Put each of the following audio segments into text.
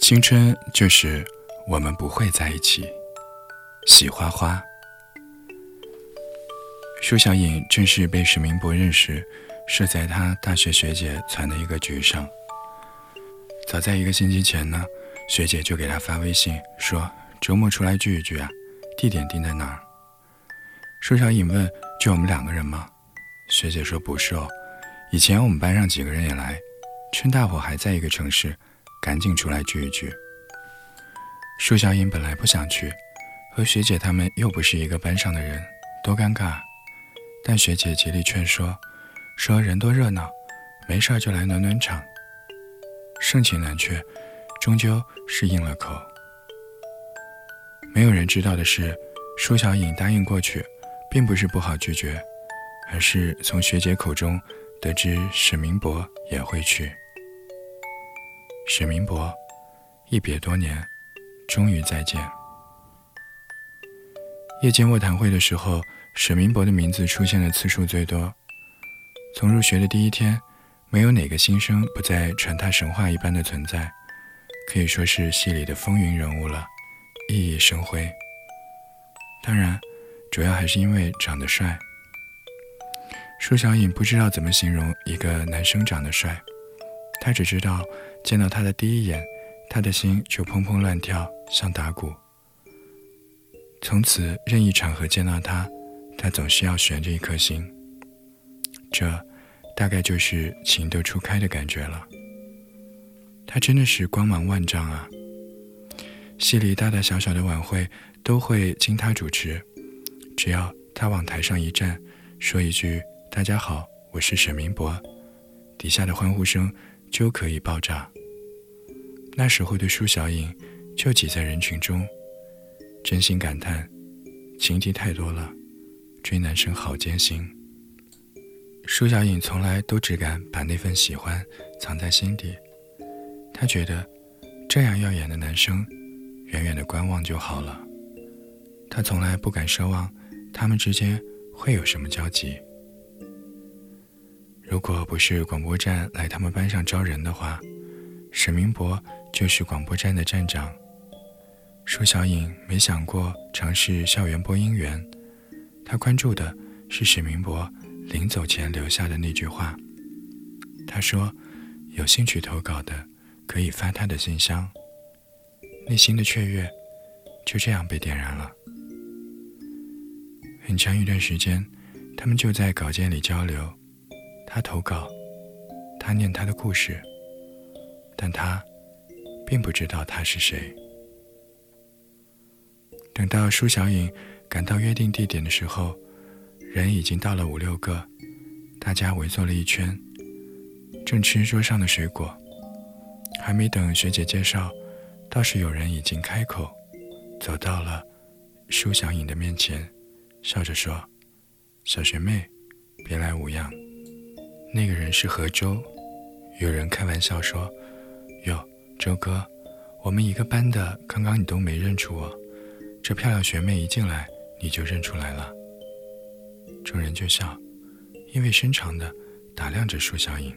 青春就是我们不会在一起。喜花花，舒小颖正是被史明博认识，是在他大学学姐攒的一个局上。早在一个星期前呢，学姐就给他发微信说：“周末出来聚一聚啊，地点定在哪儿？”舒小颖问：“就我们两个人吗？”学姐说：“不是哦，以前我们班上几个人也来，趁大伙还在一个城市。”赶紧出来聚一聚。舒小颖本来不想去，和学姐他们又不是一个班上的人，多尴尬。但学姐极力劝说，说人多热闹，没事就来暖暖场。盛情难却，终究是应了口。没有人知道的是，舒小颖答应过去，并不是不好拒绝，而是从学姐口中得知史明博也会去。史明博，一别多年，终于再见。夜间卧谈会的时候，史明博的名字出现的次数最多。从入学的第一天，没有哪个新生不再传他神话一般的存在，可以说是系里的风云人物了，熠熠生辉。当然，主要还是因为长得帅。舒小颖不知道怎么形容一个男生长得帅。他只知道，见到他的第一眼，他的心就砰砰乱跳，像打鼓。从此，任意场合见到他，他总是要悬着一颗心。这，大概就是情窦初开的感觉了。他真的是光芒万丈啊！戏里大大小小的晚会都会经他主持，只要他往台上一站，说一句“大家好，我是沈明博”，底下的欢呼声。就可以爆炸。那时候的舒小颖就挤在人群中，真心感叹：情敌太多了，追男生好艰辛。舒小颖从来都只敢把那份喜欢藏在心底，她觉得这样耀眼的男生，远远的观望就好了。她从来不敢奢望他们之间会有什么交集。如果不是广播站来他们班上招人的话，沈明博就是广播站的站长。舒小颖没想过尝试校园播音员，她关注的是沈明博临走前留下的那句话。他说：“有兴趣投稿的可以发他的信箱。”内心的雀跃就这样被点燃了。很长一段时间，他们就在稿件里交流。他投稿，他念他的故事，但他并不知道他是谁。等到舒小颖赶到约定地点的时候，人已经到了五六个，大家围坐了一圈，正吃桌上的水果。还没等学姐介绍，倒是有人已经开口，走到了舒小颖的面前，笑着说：“小学妹，别来无恙。”那个人是何周，有人开玩笑说：“哟，周哥，我们一个班的，刚刚你都没认出我，这漂亮学妹一进来你就认出来了。”众人就笑，意味深长的打量着舒小颖。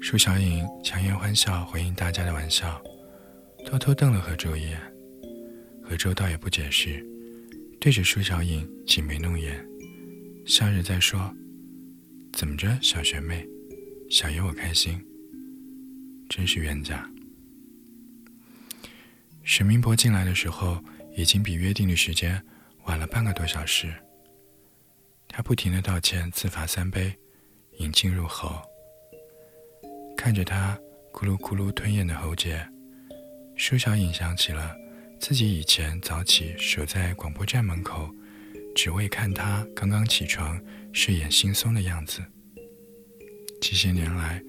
舒小颖强颜欢笑回应大家的玩笑，偷偷瞪了何周一眼。何周倒也不解释，对着舒小颖挤眉弄眼，像是在说。怎么着，小学妹，小爷我开心，真是冤家。沈明博进来的时候，已经比约定的时间晚了半个多小时。他不停的道歉，自罚三杯，饮尽入喉。看着他咕噜咕噜吞咽的喉结，舒小颖想起了自己以前早起守在广播站门口。只为看他刚刚起床睡眼惺忪的样子。这些年来，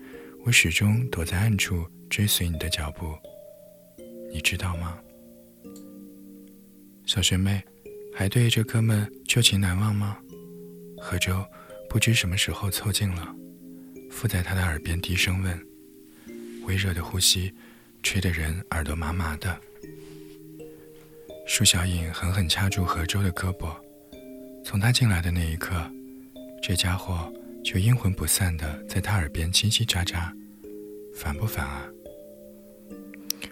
我始终躲在暗处追随你的脚步，你知道吗？小学妹，还对这哥们旧情难忘吗？何周不知什么时候凑近了，附在他的耳边低声问，微热的呼吸吹得人耳朵麻麻的。舒小颖狠狠掐住何周的胳膊。从他进来的那一刻，这家伙却阴魂不散的在他耳边叽叽喳喳，烦不烦啊？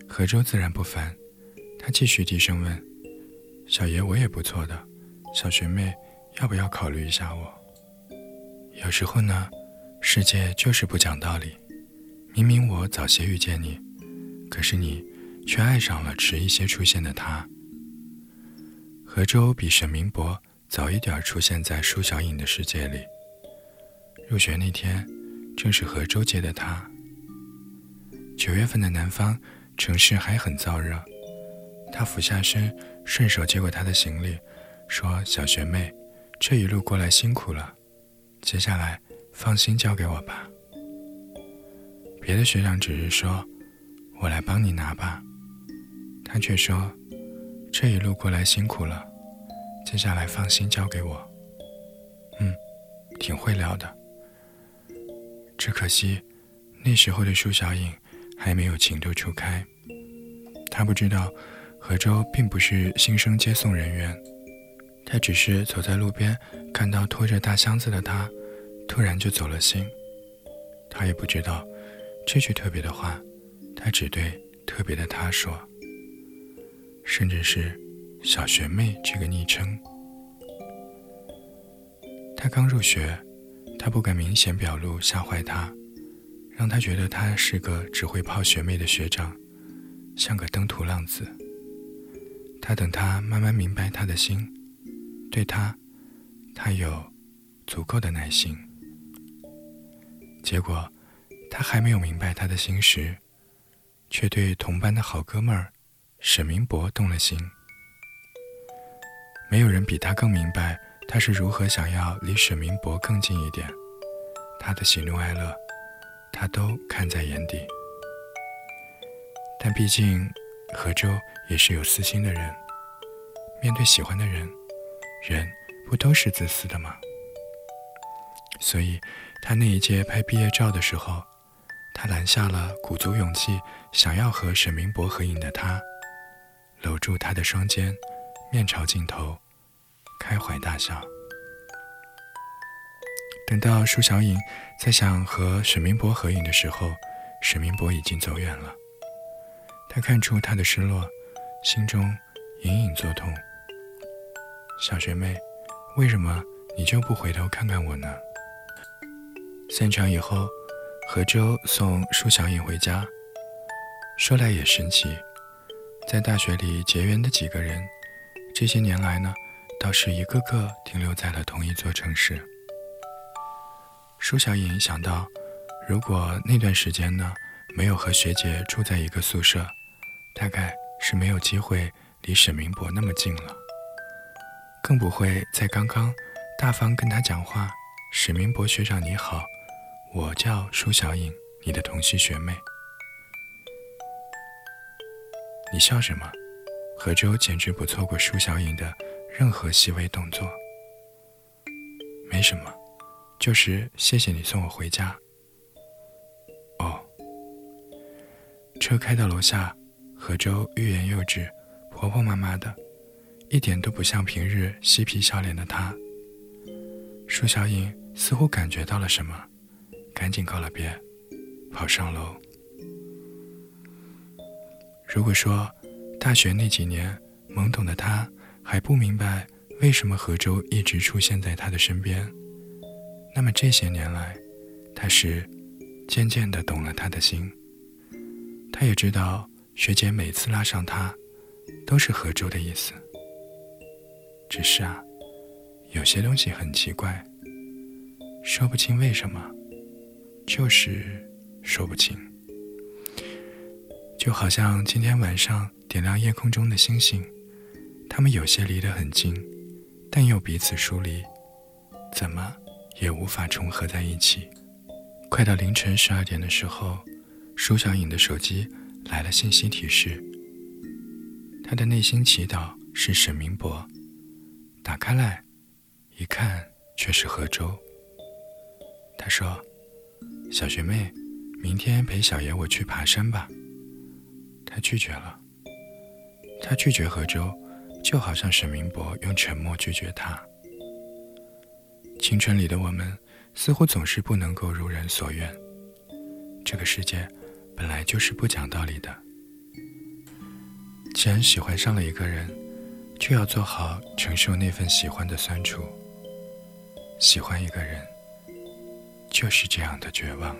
何周自然不烦，他继续低声问：“小爷我也不错的，小学妹要不要考虑一下我？”有时候呢，世界就是不讲道理。明明我早些遇见你，可是你却爱上了迟一些出现的他。何周比沈明博早一点出现在舒小颖的世界里。入学那天，正是何周接的他。九月份的南方城市还很燥热，他俯下身，顺手接过他的行李，说：“小学妹，这一路过来辛苦了，接下来放心交给我吧。”别的学长只是说：“我来帮你拿吧。”他却说：“这一路过来辛苦了，接下来放心交给我。”嗯，挺会聊的。只可惜，那时候的舒小颖。还没有情窦初开，他不知道何周并不是新生接送人员，他只是走在路边，看到拖着大箱子的他，突然就走了心。他也不知道这句特别的话，他只对特别的他说，甚至是小学妹这个昵称。他刚入学，他不敢明显表露吓坏他。让他觉得他是个只会泡学妹的学长，像个登徒浪子。他等他慢慢明白他的心，对他，他有足够的耐心。结果，他还没有明白他的心时，却对同班的好哥们儿沈明博动了心。没有人比他更明白他是如何想要离沈明博更近一点，他的喜怒哀乐。他都看在眼底，但毕竟何周也是有私心的人。面对喜欢的人，人不都是自私的吗？所以，他那一届拍毕业照的时候，他拦下了鼓足勇气想要和沈明博合影的他，搂住他的双肩，面朝镜头，开怀大笑。等到舒小颖在想和沈明博合影的时候，沈明博已经走远了。他看出他的失落，心中隐隐作痛。小学妹，为什么你就不回头看看我呢？散场以后，何周送舒小颖回家。说来也神奇，在大学里结缘的几个人，这些年来呢，倒是一个个停留在了同一座城市。舒小颖想到，如果那段时间呢没有和学姐住在一个宿舍，大概是没有机会离沈明博那么近了，更不会在刚刚大方跟他讲话：“沈明博学长你好，我叫舒小颖，你的同系学妹。”你笑什么？何周简直不错过舒小颖的任何细微动作。没什么。就是谢谢你送我回家。哦，车开到楼下，何周欲言又止，婆婆妈妈的，一点都不像平日嬉皮笑脸的她。舒小颖似乎感觉到了什么，赶紧告了别，跑上楼。如果说大学那几年懵懂的她还不明白为什么何周一直出现在她的身边。那么这些年来，他是渐渐的懂了他的心。他也知道学姐每次拉上他，都是合州的意思。只是啊，有些东西很奇怪，说不清为什么，就是说不清。就好像今天晚上点亮夜空中的星星，他们有些离得很近，但又彼此疏离，怎么？也无法重合在一起。快到凌晨十二点的时候，舒小颖的手机来了信息提示。她的内心祈祷是沈明博，打开来，一看却是何周。他说：“小学妹，明天陪小爷我去爬山吧。”他拒绝了。他拒绝何周，就好像沈明博用沉默拒绝他。青春里的我们，似乎总是不能够如人所愿。这个世界本来就是不讲道理的，既然喜欢上了一个人，就要做好承受那份喜欢的酸楚。喜欢一个人，就是这样的绝望。